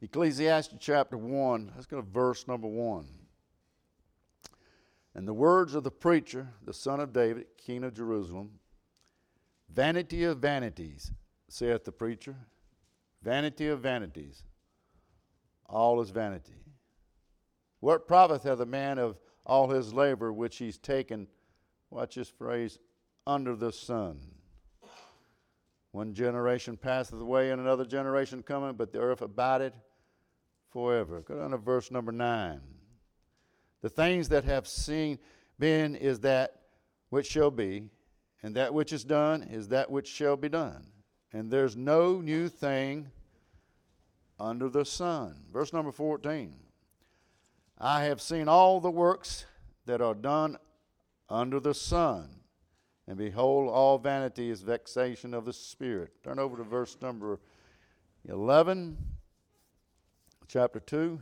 Ecclesiastes chapter 1, let's go to verse number 1. And the words of the preacher, the son of David, king of Jerusalem Vanity of vanities, saith the preacher. Vanity of vanities. All is vanity. What profiteth a man of all his labor which he's taken, watch this phrase, under the sun? One generation passeth away and another generation cometh, but the earth abideth forever. Go down to verse number 9. The things that have seen been is that which shall be, and that which is done is that which shall be done. And there's no new thing under the sun. Verse number 14. I have seen all the works that are done under the sun. And behold, all vanity is vexation of the spirit. Turn over to verse number 11, chapter 2.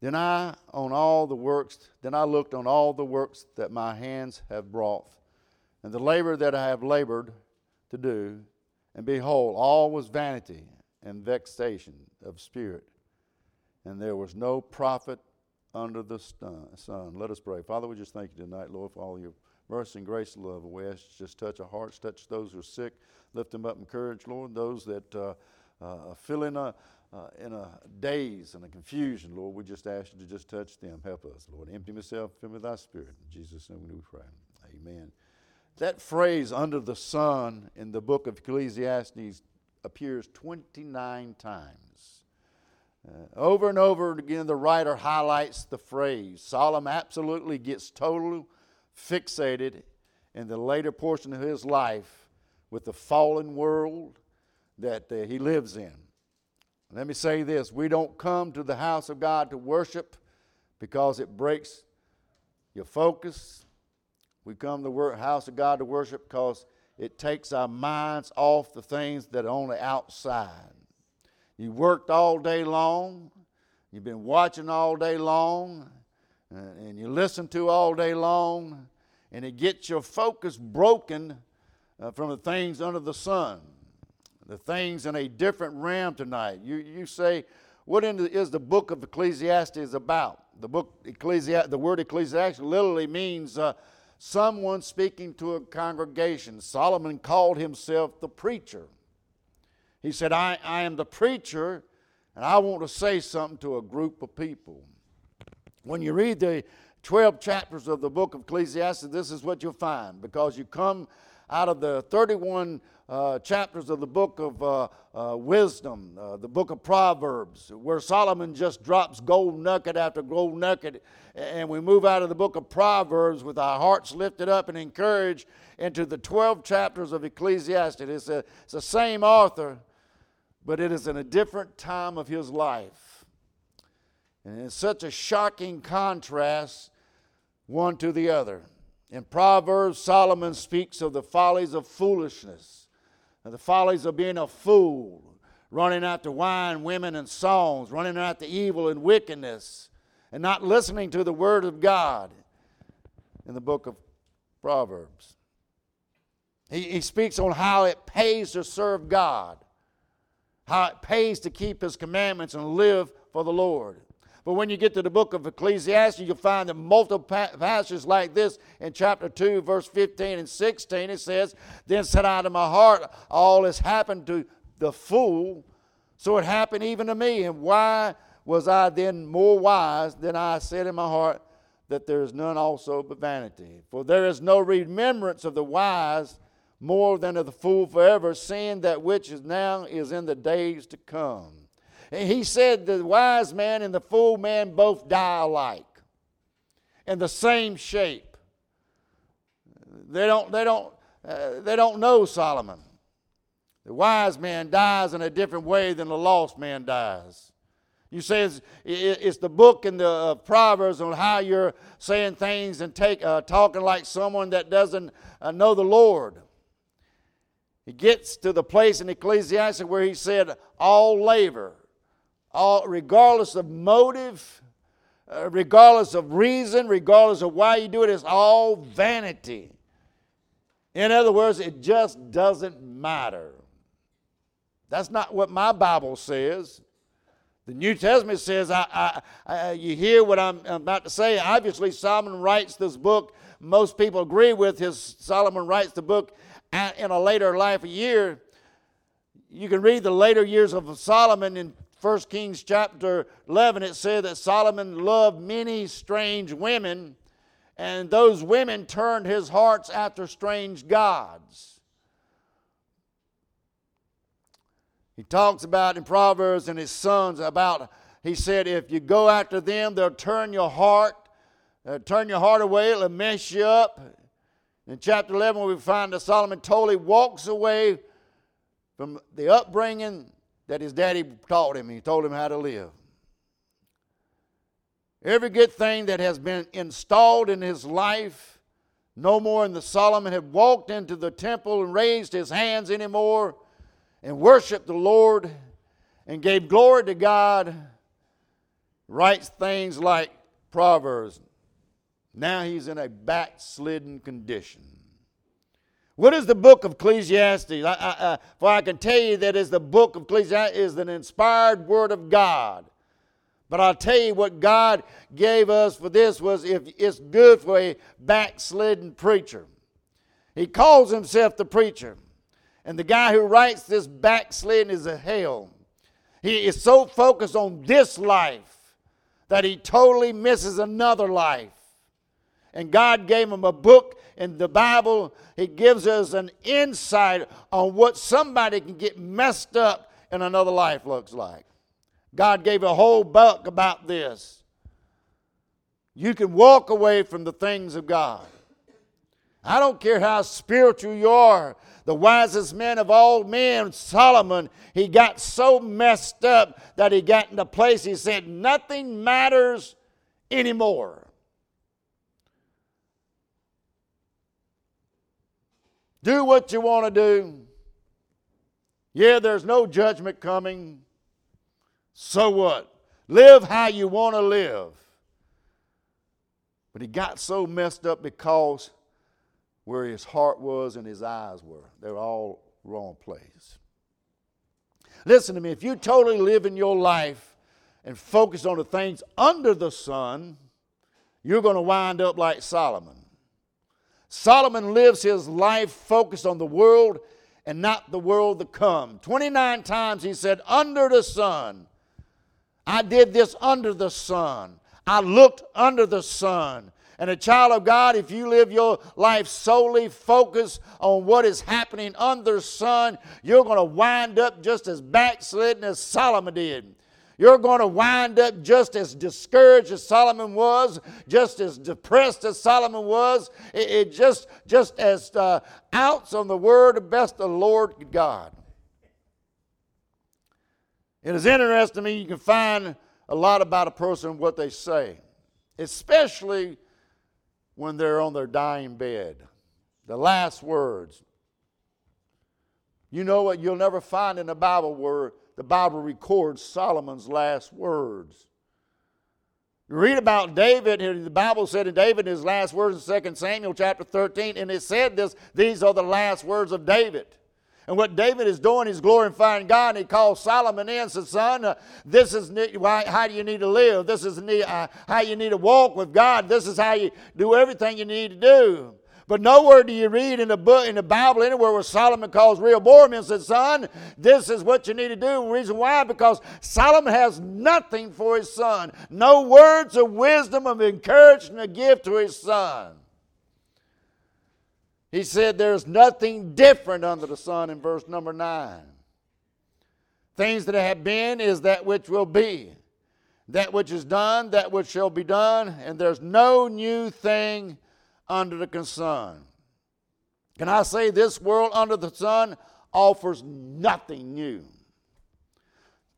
Then I on all the works, then I looked on all the works that my hands have brought, and the labor that I have labored to do, and behold, all was vanity and vexation of spirit, and there was no profit under the sun. Let us pray. Father, we just thank you tonight, Lord, for all your mercy and grace and love. We ask just touch our hearts, touch those who are sick, lift them up in courage, Lord. Those that uh, uh, a uh, in a daze and a confusion, Lord, we just ask you to just touch them. Help us, Lord. Empty myself, fill me with thy spirit. In Jesus' name we pray. Amen. That phrase, under the sun, in the book of Ecclesiastes appears 29 times. Uh, over and over again, the writer highlights the phrase. Solomon absolutely gets totally fixated in the later portion of his life with the fallen world that uh, he lives in. Let me say this we don't come to the house of God to worship because it breaks your focus. We come to the house of God to worship because it takes our minds off the things that are on the outside. You worked all day long, you've been watching all day long, and you listen to all day long, and it gets your focus broken uh, from the things under the sun the things in a different realm tonight. You, you say, what is the book of Ecclesiastes about? The book Ecclesiastes, the word Ecclesiastes literally means uh, someone speaking to a congregation. Solomon called himself the preacher. He said, I, I am the preacher, and I want to say something to a group of people. When you read the 12 chapters of the book of Ecclesiastes, this is what you'll find because you come out of the 31 uh, chapters of the book of uh, uh, wisdom, uh, the book of Proverbs, where Solomon just drops gold nugget after gold nugget, and we move out of the book of Proverbs with our hearts lifted up and encouraged into the 12 chapters of Ecclesiastes. It's, a, it's the same author, but it is in a different time of his life. And it's such a shocking contrast one to the other. In Proverbs, Solomon speaks of the follies of foolishness the follies of being a fool, running after wine, women, and songs, running after evil and wickedness, and not listening to the word of God in the book of Proverbs. He, he speaks on how it pays to serve God, how it pays to keep His commandments and live for the Lord. But when you get to the book of Ecclesiastes, you'll find that multiple passages like this in chapter 2, verse 15 and 16. It says, Then said I to my heart, All has happened to the fool, so it happened even to me. And why was I then more wise than I said in my heart that there is none also but vanity? For there is no remembrance of the wise more than of the fool forever, seeing that which is now is in the days to come. He said the wise man and the fool man both die alike in the same shape. They don't, they don't, uh, they don't know Solomon. The wise man dies in a different way than the lost man dies. You say it's, it's the book in the uh, Proverbs on how you're saying things and take, uh, talking like someone that doesn't uh, know the Lord. He gets to the place in Ecclesiastes where he said, All labor all, regardless of motive, uh, regardless of reason, regardless of why you do it, it's all vanity. In other words, it just doesn't matter. That's not what my Bible says. The New Testament says, I, I, I, you hear what I'm, I'm about to say. Obviously, Solomon writes this book. Most people agree with his. Solomon writes the book in a later life year. You can read the later years of Solomon in 1 Kings chapter 11. It said that Solomon loved many strange women, and those women turned his hearts after strange gods. He talks about in Proverbs and his sons about, he said, if you go after them, they'll turn your heart, turn your heart away, it'll mess you up. In chapter 11, we find that Solomon totally walks away from the upbringing that his daddy taught him. He told him how to live. Every good thing that has been installed in his life, no more in the Solomon had walked into the temple and raised his hands anymore and worshiped the Lord and gave glory to God, writes things like Proverbs. Now he's in a backslidden condition. What is the book of Ecclesiastes? I, I, for I can tell you that is the book of Ecclesiastes is an inspired word of God. But I'll tell you what God gave us for this was if it's good for a backslidden preacher. He calls himself the preacher. And the guy who writes this backslidden is a hell. He is so focused on this life that he totally misses another life. And God gave him a book in the Bible. it gives us an insight on what somebody can get messed up in another life looks like. God gave a whole book about this. You can walk away from the things of God. I don't care how spiritual you are. The wisest man of all men, Solomon, he got so messed up that he got in a place he said, Nothing matters anymore. Do what you want to do. Yeah, there's no judgment coming. So what? Live how you want to live. But he got so messed up because where his heart was and his eyes were, they were all wrong place. Listen to me, if you totally live in your life and focus on the things under the sun, you're going to wind up like Solomon. Solomon lives his life focused on the world and not the world to come. 29 times he said, Under the sun. I did this under the sun. I looked under the sun. And a child of God, if you live your life solely focused on what is happening under the sun, you're going to wind up just as backslidden as Solomon did. You're going to wind up just as discouraged as Solomon was, just as depressed as Solomon was, it, it just, just as uh, outs on the word of best the Lord God. It is interesting to me, you can find a lot about a person what they say, especially when they're on their dying bed. The last words. You know what? You'll never find in the Bible where the Bible records Solomon's last words. You read about David, the Bible said in David his last words in 2 Samuel chapter 13, and it said this, these are the last words of David. And what David is doing, he's glorifying God, and he calls Solomon in and says, Son, uh, this is why, how do you need to live. This is uh, how you need to walk with God. This is how you do everything you need to do. But nowhere do you read in the book in the Bible anywhere where Solomon calls Rehoboam and says, Son, this is what you need to do. Reason why? Because Solomon has nothing for his son. No words of wisdom of encouragement to give to his son. He said, There's nothing different under the sun in verse number 9. Things that have been is that which will be. That which is done, that which shall be done, and there's no new thing under the sun. Can I say this world under the sun offers nothing new?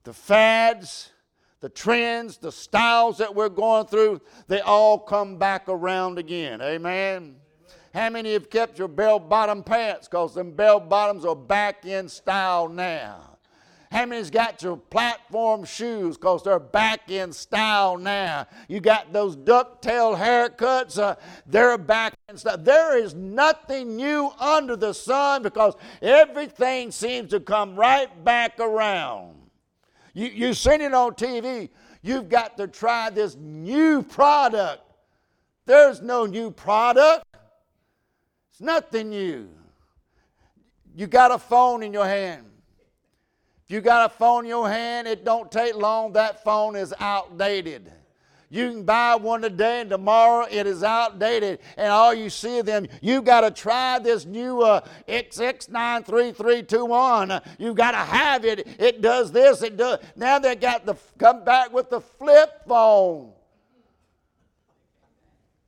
The fads, the trends, the styles that we're going through, they all come back around again. Amen. How many have kept your bell bottom pants? Because them bell bottoms are back in style now. How many's got your platform shoes because they're back in style now? You got those ducktail haircuts, uh, they're back in style. There is nothing new under the sun because everything seems to come right back around. You, you've seen it on TV. You've got to try this new product. There's no new product. It's nothing new. You got a phone in your hand. If you got a phone in your hand, it don't take long. That phone is outdated. You can buy one today and tomorrow it is outdated, and all you see of them, you've got to try this new uh, XX93321. You've got to have it. It does this, it does. Now they got the come back with the flip phone.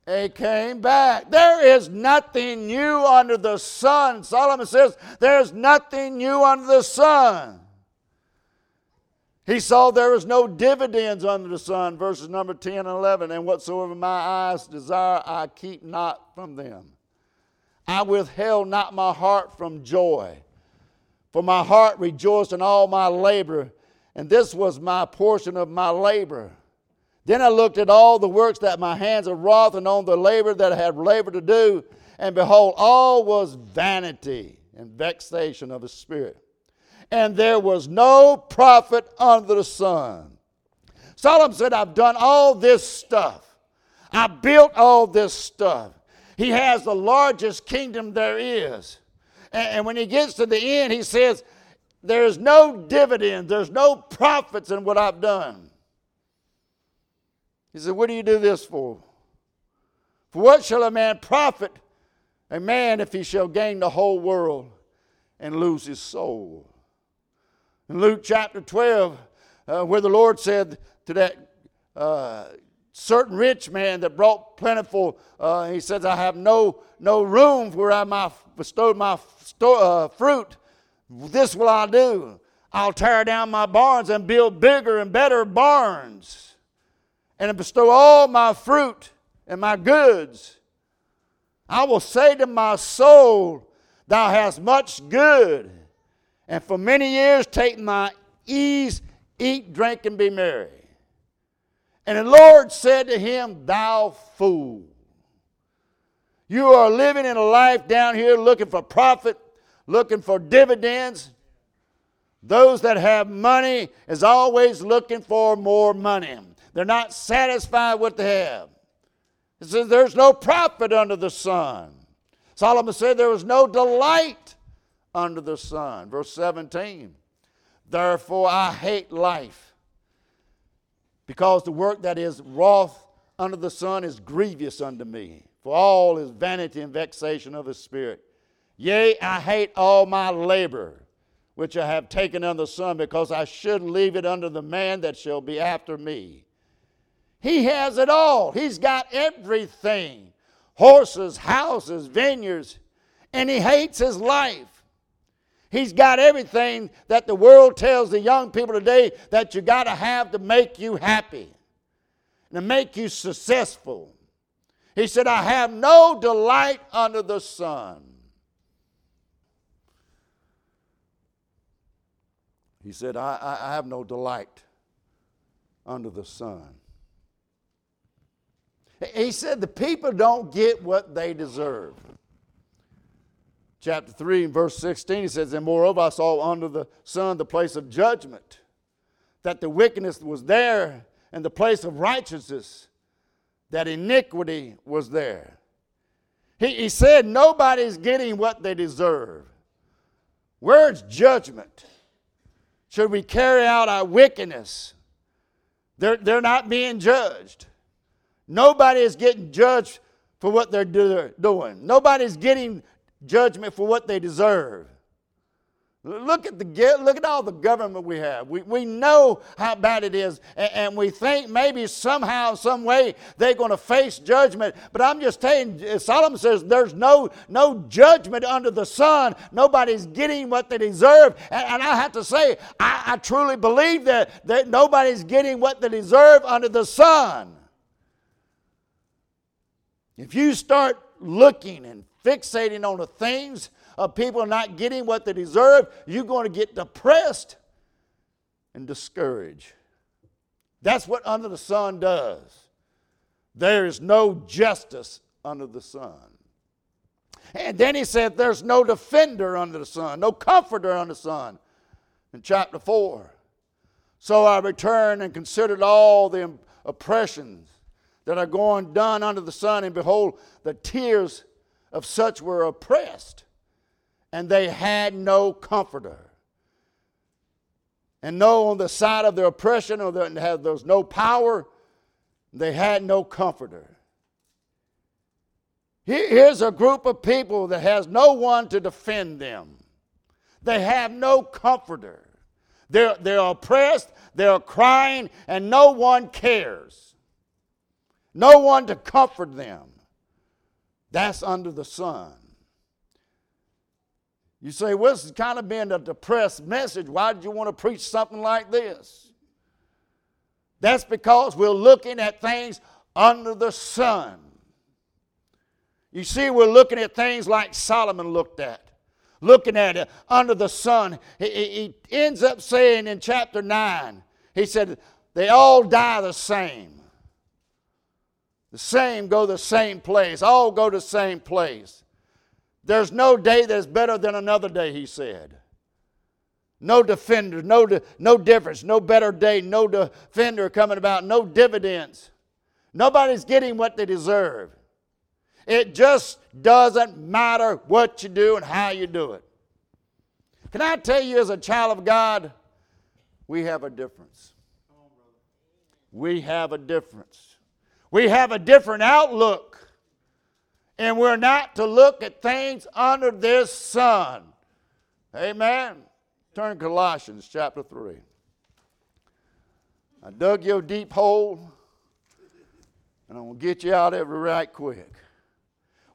They came back. There is nothing new under the sun. Solomon says, There's nothing new under the sun. He saw there was no dividends under the sun, verses number 10 and 11. And whatsoever my eyes desire, I keep not from them. I withheld not my heart from joy, for my heart rejoiced in all my labor, and this was my portion of my labor. Then I looked at all the works that my hands had wrought, and on the labor that I had labored to do, and behold, all was vanity and vexation of the spirit. And there was no profit under the sun. Solomon said, I've done all this stuff. I built all this stuff. He has the largest kingdom there is. And, when he gets to the end, he says, There's no dividend, there's no profits in what I've done. He said, What do you do this for? For what shall a man profit a man if he shall gain the whole world and lose his soul? In Luke chapter 12, uh, where the Lord said to that uh, certain rich man that brought plentiful, uh, he says, I have no, no room where I might bestow my sto- uh, fruit. This will I do. I'll tear down my barns and build bigger and better barns and bestow all my fruit and my goods. I will say to my soul, Thou hast much good, and for many years take my ease, eat, drink, and be merry. And the Lord said to him, Thou fool. You are living in a life down here looking for profit, looking for dividends. Those that have money is always looking for more money. They're not satisfied with what they have. It says there's no profit under the sun. Solomon said there was no delight under the sun. Verse 17. Therefore I hate life, because the work that is wroth under the sun is grievous unto me. For all is vanity and vexation of the spirit. Yea, I hate all my labor which I have taken under the sun, because I should leave it under the man that shall be after me. He has it all. He's got everything horses, houses, vineyards, and he hates his life. He's got everything that the world tells the young people today that you got to have to make you happy, to make you successful. He said, I have no delight under the sun. He said, I, I have no delight under the sun. He said the people don't get what they deserve. Chapter 3, verse 16, he says, And moreover, I saw under the sun the place of judgment, that the wickedness was there, and the place of righteousness, that iniquity was there. He, he said, Nobody's getting what they deserve. Where's judgment? Should we carry out our wickedness? They're, they're not being judged. Nobody is getting judged for what they're doing. Nobody's getting judgment for what they deserve. Look at the look at all the government we have. We, we know how bad it is, and, and we think maybe somehow, some way they're going to face judgment. But I'm just you, Solomon says there's no no judgment under the sun. Nobody's getting what they deserve, and, and I have to say, I, I truly believe that that nobody's getting what they deserve under the sun. If you start looking and fixating on the things of people not getting what they deserve, you're going to get depressed. and discouraged. That's what under the sun does. There is no justice under the sun. And then he said, There's no defender under the sun, no comforter under the sun. In chapter 4. So I returned and considered all the oppressions that are going done under the sun, and behold, the tears of such were oppressed, and they had no comforter. And no, on the side of their oppression, or there was no power, they had no comforter. Here's a group of people that has no one to defend them. They have no comforter. They're, they're oppressed, they're crying, and no one cares. No one to comfort them. That's under the sun. You say, well, this has kind of been a depressed message. Why did you want to preach something like this? That's because we're looking at things under the sun. You see, we're looking at things like Solomon looked at, looking at it under the sun. He, he ends up saying in chapter 9, he said, they all die the same. The same go the same place, all go the same place. There's no day that's better than another day, he said. No defender, no, no difference, no better day, no defender coming about, no dividends. Nobody's getting what they deserve. It just doesn't matter what you do and how you do it. Can I tell you, as a child of God, we have a difference. We have a difference. We have a different outlook. And we're not to look at things under this sun. Amen. Turn Colossians chapter 3. I dug you a deep hole, and I'm going to get you out of it right quick.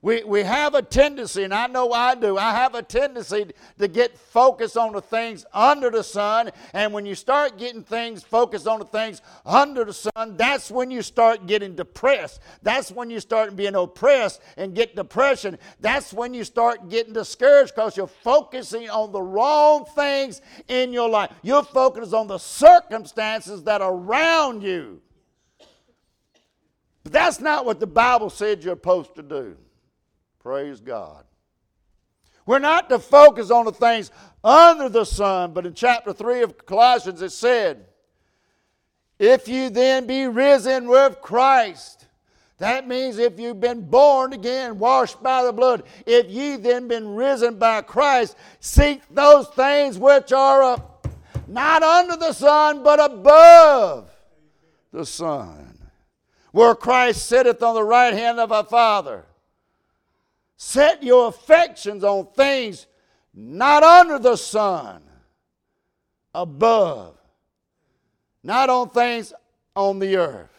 We, we have a tendency, and I know I do, I have a tendency to get focused on the things under the sun. And when you start getting things focused on the things under the sun, that's when you start getting depressed. That's when you start being oppressed and get depression. That's when you start getting discouraged because you're focusing on the wrong things in your life. You're focused on the circumstances that are around you. But that's not what the Bible said you're supposed to do. Praise God. We're not to focus on the things under the sun, but in chapter 3 of Colossians it said, If you then be risen with Christ, that means if you've been born again, washed by the blood, if ye then been risen by Christ, seek those things which are up, not under the sun, but above the sun, where Christ sitteth on the right hand of our Father. Set your affections on things not under the sun, above, not on things on the earth.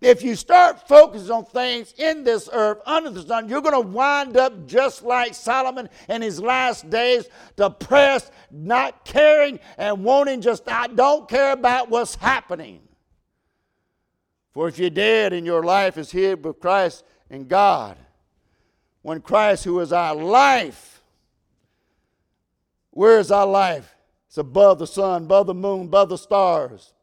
If you start focusing on things in this earth, under the sun, you're going to wind up just like Solomon in his last days, depressed, not caring, and wanting just, I don't care about what's happening. For if you're dead and your life is hid with Christ in God, when Christ, who is our life, where is our life? It's above the sun, above the moon, above the stars.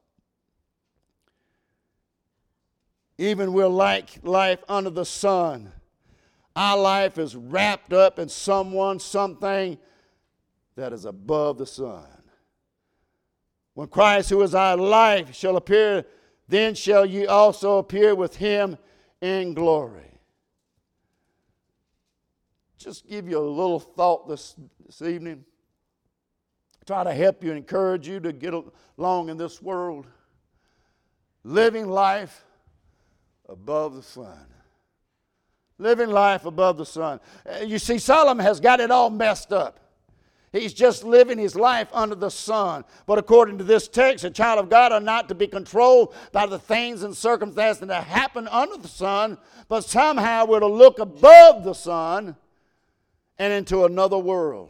Even we're like life under the sun. Our life is wrapped up in someone, something that is above the sun. When Christ, who is our life, shall appear, then shall ye also appear with him in glory just give you a little thought this, this evening. Try to help you, encourage you to get along in this world. Living life above the sun. Living life above the sun. Uh, you see, Solomon has got it all messed up. He's just living his life under the sun. But according to this text, a child of God are not to be controlled by the things and circumstances that happen under the sun, but somehow we're to look above the sun and into another world.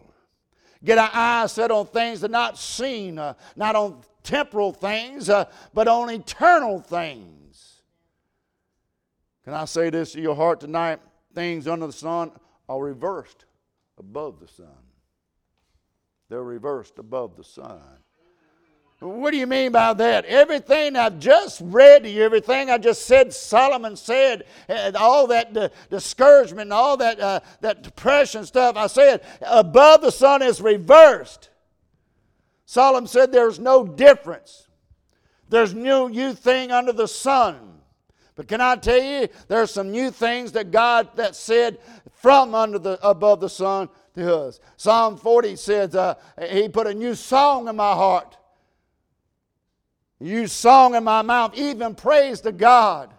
Get our eyes set on things that are not seen, uh, not on temporal things, uh, but on eternal things. Can I say this to your heart tonight? Things under the sun are reversed above the sun. They're reversed above the sun. What do you mean by that? Everything I've just read to you, everything I just said, Solomon said, all that uh, discouragement, all that, uh, that depression stuff, I said, above the sun is reversed. Solomon said there's no difference. There's no new thing under the sun. But can I tell you, there's some new things that God that said from under the above the sun to us. Psalm 40 says, uh, He put a new song in my heart. You song in my mouth, even praise to God.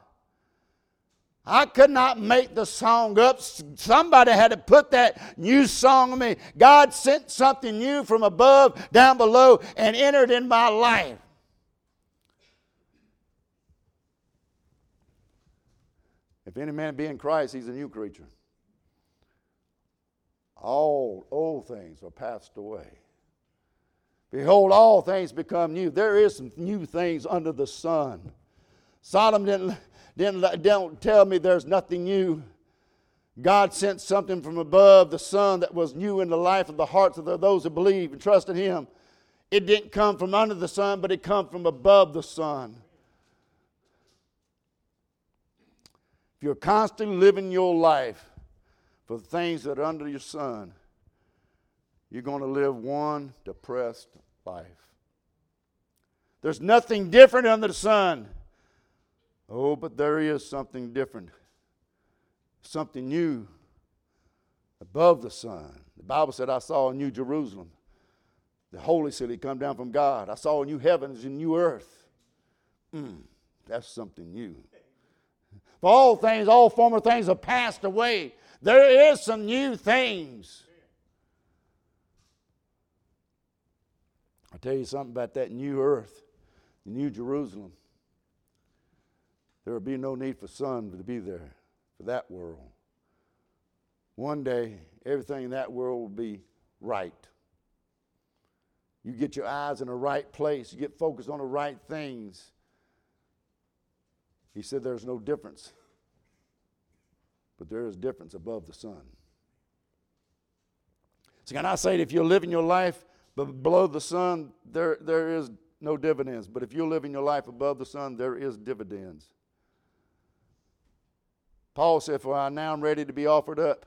I could not make the song up. Somebody had to put that new song on me. God sent something new from above, down below, and entered in my life. If any man be in Christ, he's a new creature. All old things are passed away. Behold, all things become new. There is some new things under the sun. Sodom didn't, didn't, don't tell me there's nothing new. God sent something from above the sun that was new in the life of the hearts of those who believe and trust in Him. It didn't come from under the sun, but it come from above the sun. If you're constantly living your life for the things that are under your sun, you're going to live one depressed life. There's nothing different under the sun. Oh, but there is something different, something new above the sun. The Bible said, I saw a new Jerusalem, the holy city come down from God. I saw new heavens and new earth. Mm, that's something new. For all things, all former things have passed away. There is some new things. Tell you something about that new earth, the new Jerusalem. There will be no need for sun to be there for that world. One day, everything in that world will be right. You get your eyes in the right place, you get focused on the right things. He said there's no difference, but there is difference above the sun. So, can I say that if you're living your life but below the sun, there, there is no dividends. But if you're living your life above the sun, there is dividends. Paul said, For I now am ready to be offered up.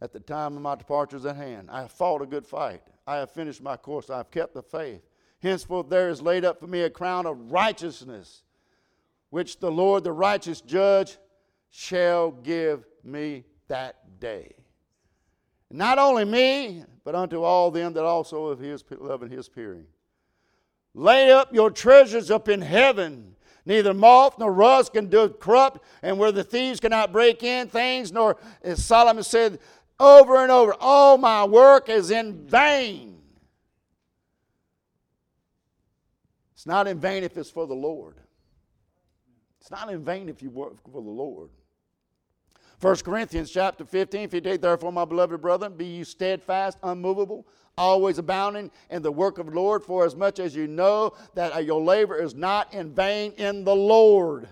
At the time of my departure is at hand. I have fought a good fight. I have finished my course. I have kept the faith. Henceforth, there is laid up for me a crown of righteousness, which the Lord, the righteous judge, shall give me that day. Not only me, but unto all them that also of his love and his peering. Lay up your treasures up in heaven. Neither moth nor rust can do corrupt, and where the thieves cannot break in things, nor, as Solomon said over and over, all my work is in vain. It's not in vain if it's for the Lord. It's not in vain if you work for the Lord. 1 Corinthians chapter 15, 58, therefore, my beloved brethren, be you steadfast, unmovable, always abounding in the work of the Lord, for as much as you know that your labor is not in vain in the Lord.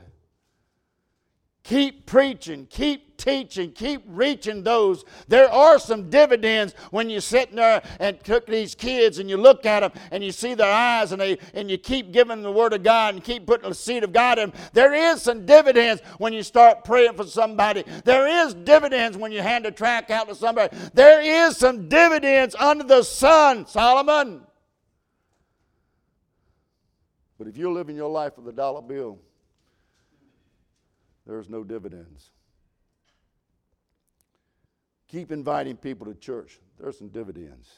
Keep preaching, keep teaching, keep reaching those. There are some dividends when you're sitting there and cook these kids and you look at them and you see their eyes and, they, and you keep giving the Word of God and keep putting the seed of God in them. There is some dividends when you start praying for somebody. There is dividends when you hand a track out to somebody. There is some dividends under the sun, Solomon. But if you're living your life with a dollar bill, there's no dividends. Keep inviting people to church. There's some dividends.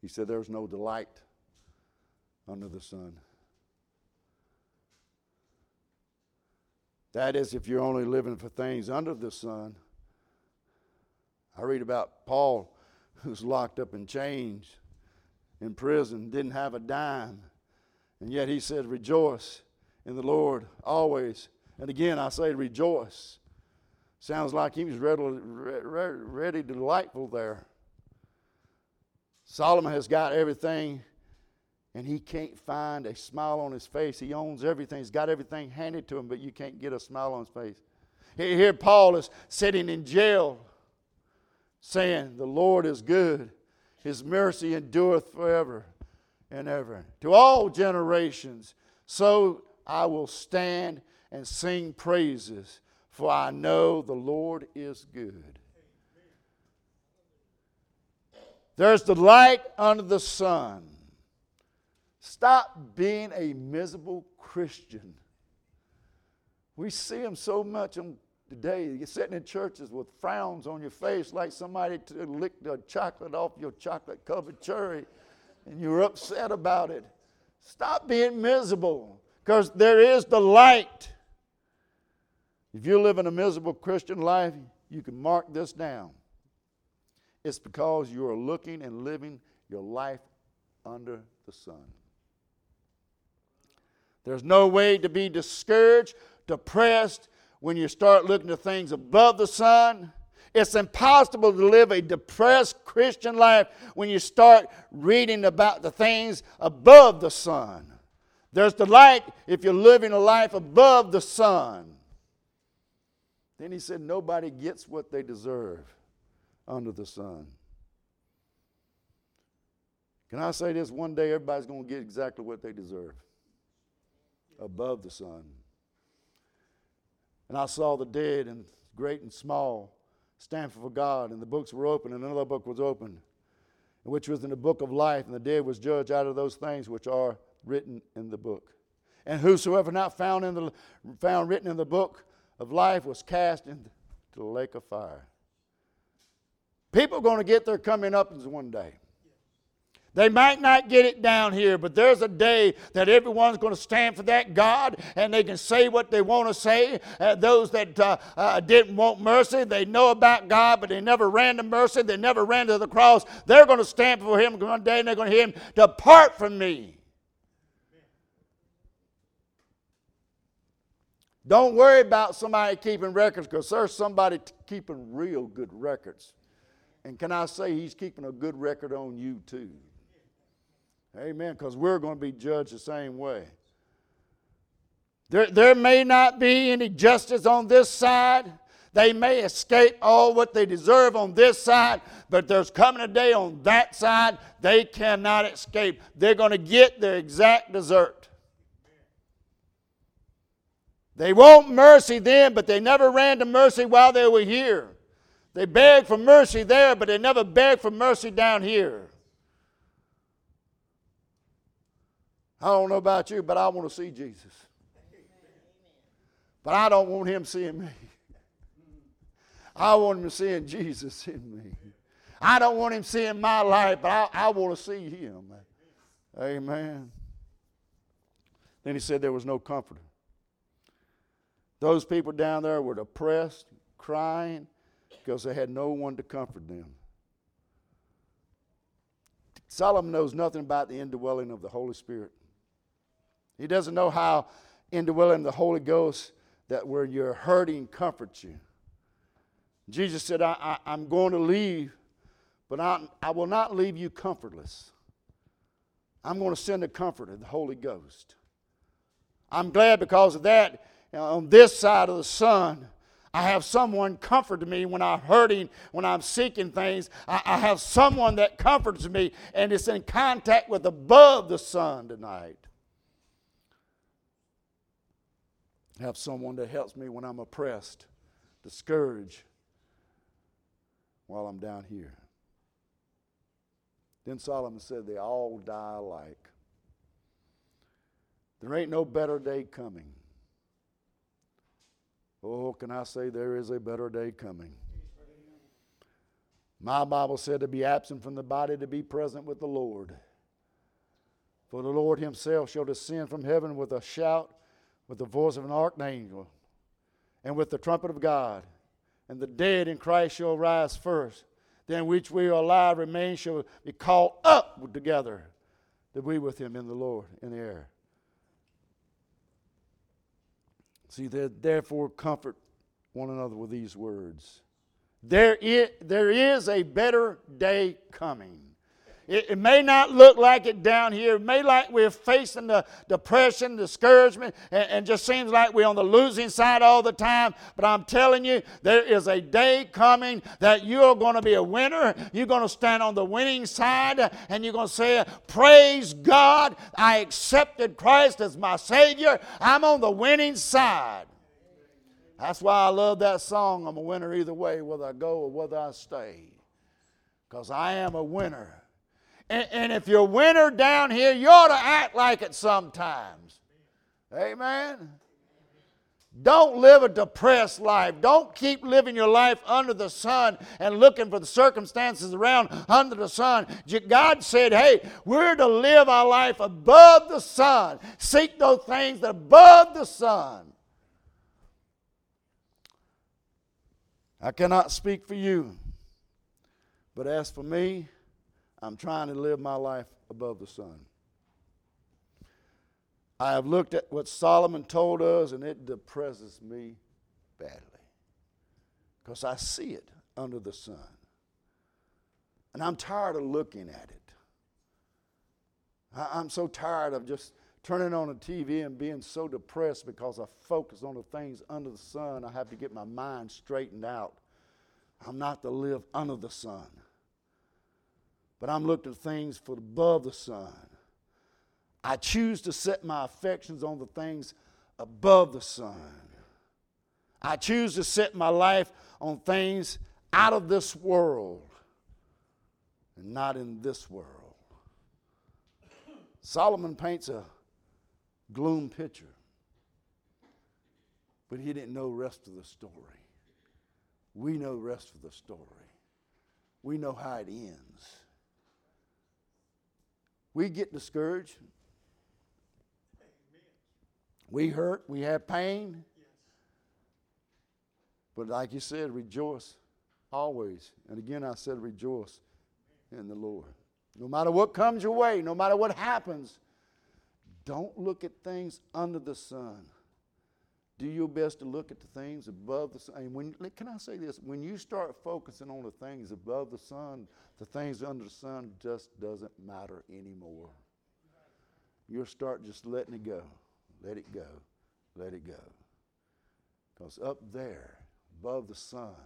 He said, There's no delight under the sun. That is, if you're only living for things under the sun. I read about Paul, who's locked up in chains in prison, didn't have a dime. And yet he said, Rejoice in the Lord always. And again, I say, Rejoice. Sounds like he was ready, ready, delightful there. Solomon has got everything, and he can't find a smile on his face. He owns everything, he's got everything handed to him, but you can't get a smile on his face. Here, Paul is sitting in jail saying, The Lord is good, his mercy endureth forever and ever. To all generations, so I will stand and sing praises, for I know the Lord is good. There's the light under the sun. Stop being a miserable Christian. We see them so much today. You're sitting in churches with frowns on your face like somebody licked the chocolate off your chocolate covered cherry and you're upset about it. Stop being miserable because there is the light. If you live in a miserable Christian life, you can mark this down. It's because you are looking and living your life under the sun. There's no way to be discouraged, depressed when you start looking at things above the sun. It's impossible to live a depressed Christian life when you start reading about the things above the sun. There's the light if you're living a life above the sun. Then he said, Nobody gets what they deserve under the sun. Can I say this? One day everybody's going to get exactly what they deserve above the sun. And I saw the dead and great and small stand for God, and the books were open, and another book was opened, which was in the book of life, and the dead was judged out of those things which are written in the book. And whosoever not found in the found written in the book of life was cast into the lake of fire. People are going to get their coming up one day. They might not get it down here, but there's a day that everyone's going to stand for that God and they can say what they want to say. Uh, those that uh, uh, didn't want mercy, they know about God, but they never ran to mercy, they never ran to the cross. They're going to stand for Him one day and they're going to hear Him, Depart from me. Don't worry about somebody keeping records because there's somebody t- keeping real good records. And can I say, He's keeping a good record on you too. Amen. Because we're going to be judged the same way. There, there may not be any justice on this side. They may escape all what they deserve on this side, but there's coming a day on that side they cannot escape. They're going to get their exact desert. They want mercy then, but they never ran to mercy while they were here. They begged for mercy there, but they never begged for mercy down here. I don't know about you, but I want to see Jesus. But I don't want him seeing me. I want him seeing Jesus in me. I don't want him seeing my life, but I, I want to see him. Amen. Then he said there was no comforter. Those people down there were depressed, crying, because they had no one to comfort them. Solomon knows nothing about the indwelling of the Holy Spirit. He doesn't know how indwelling the Holy Ghost that where you're hurting comforts you. Jesus said, I, am going to leave, but I, I will not leave you comfortless. I'm going to send a comforter, the Holy Ghost. I'm glad because of that. On this side of the sun, I have someone comfort me when I'm hurting, when I'm seeking things. I, I have someone that comforts me, and it's in contact with above the sun tonight. Have someone that helps me when I'm oppressed, discouraged, while I'm down here. Then Solomon said, They all die alike. There ain't no better day coming. Oh, can I say there is a better day coming? My Bible said to be absent from the body, to be present with the Lord. For the Lord Himself shall descend from heaven with a shout with the voice of an archangel and with the trumpet of God. And the dead in Christ shall rise first. Then which we are alive remain shall be caught up together to be with him in the Lord in the air. See, therefore comfort one another with these words. There is, there is a better day coming. It, it, may not look like it down here. It may like we're facing the depression, discouragement, and, and just seems like we're on the losing side all the time. But I'm telling you, there is a day coming that you're going to be a winner. You're going to stand on the winning side, and you're going to say, Praise God, I accepted Christ as my Savior. I'm on the winning side. That's why I love that song. I'm a winner either way, whether I go or whether I stay. Because I am a winner. And, and if you're a winner down here, you ought to act like it sometimes. Amen. Don't live a depressed life. Don't keep living your life under the sun and looking for the circumstances around under the sun. God said, hey, we're to live our life above the sun. Seek those things that above the sun. I cannot speak for you, but as for me, I'm trying to live my life above the sun. I have looked at what Solomon told us, and it depresses me badly because I see it under the sun. And I'm tired of looking at it. I'm so tired of just turning on the TV and being so depressed because I focus on the things under the sun. I have to get my mind straightened out. I'm not to live under the sun but I'm looking at things for above the sun. I choose to set my affections on the things above the sun. I choose to set my life on things out of this world and not in this world. Solomon paints a gloom picture, but he didn't know rest of the story. We know rest of the story. We know how it ends. We get discouraged. We hurt. We have pain. But like you said, rejoice always. And again, I said rejoice in the Lord. No matter what comes your way, no matter what happens, don't look at things under the sun do your best to look at the things above the sun. When, can I say this? When you start focusing on the things above the sun, the things under the sun just doesn't matter anymore. You'll start just letting it go. Let it go. Let it go. Because up there, above the sun,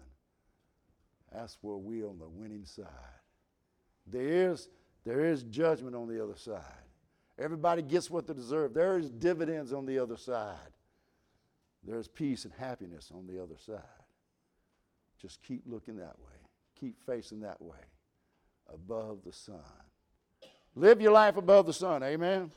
that's where we're on the winning side. There is, there is judgment on the other side. Everybody gets what they deserve. There is dividends on the other side. There's peace and happiness on the other side. Just keep looking that way, keep facing that way, above the sun. Live your life above the sun, amen?